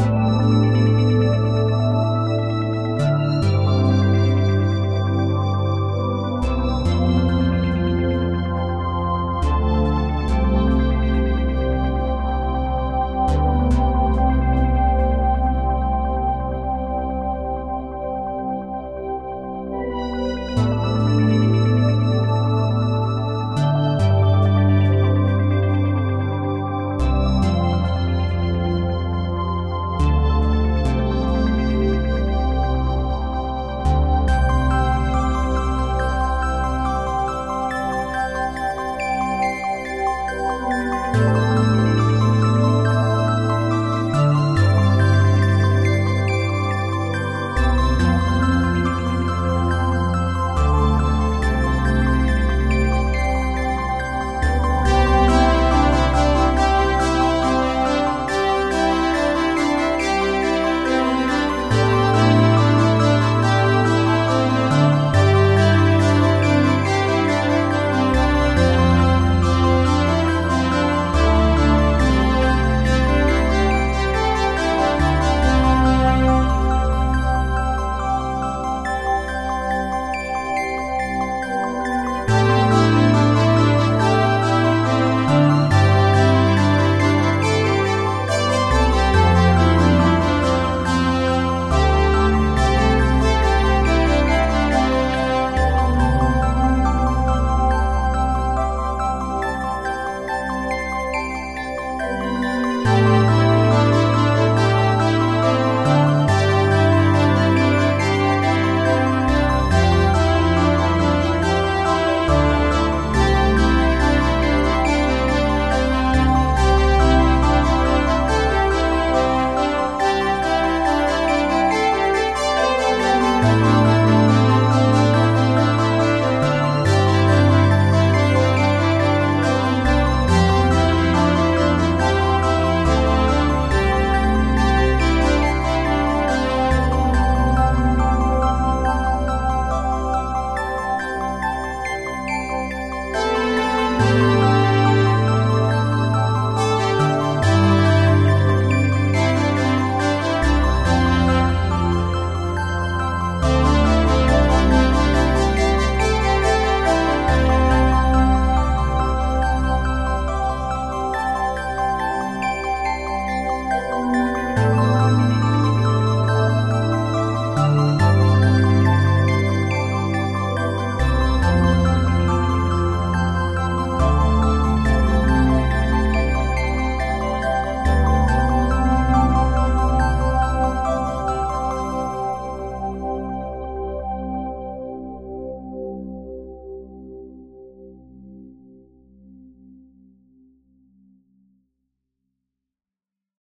Música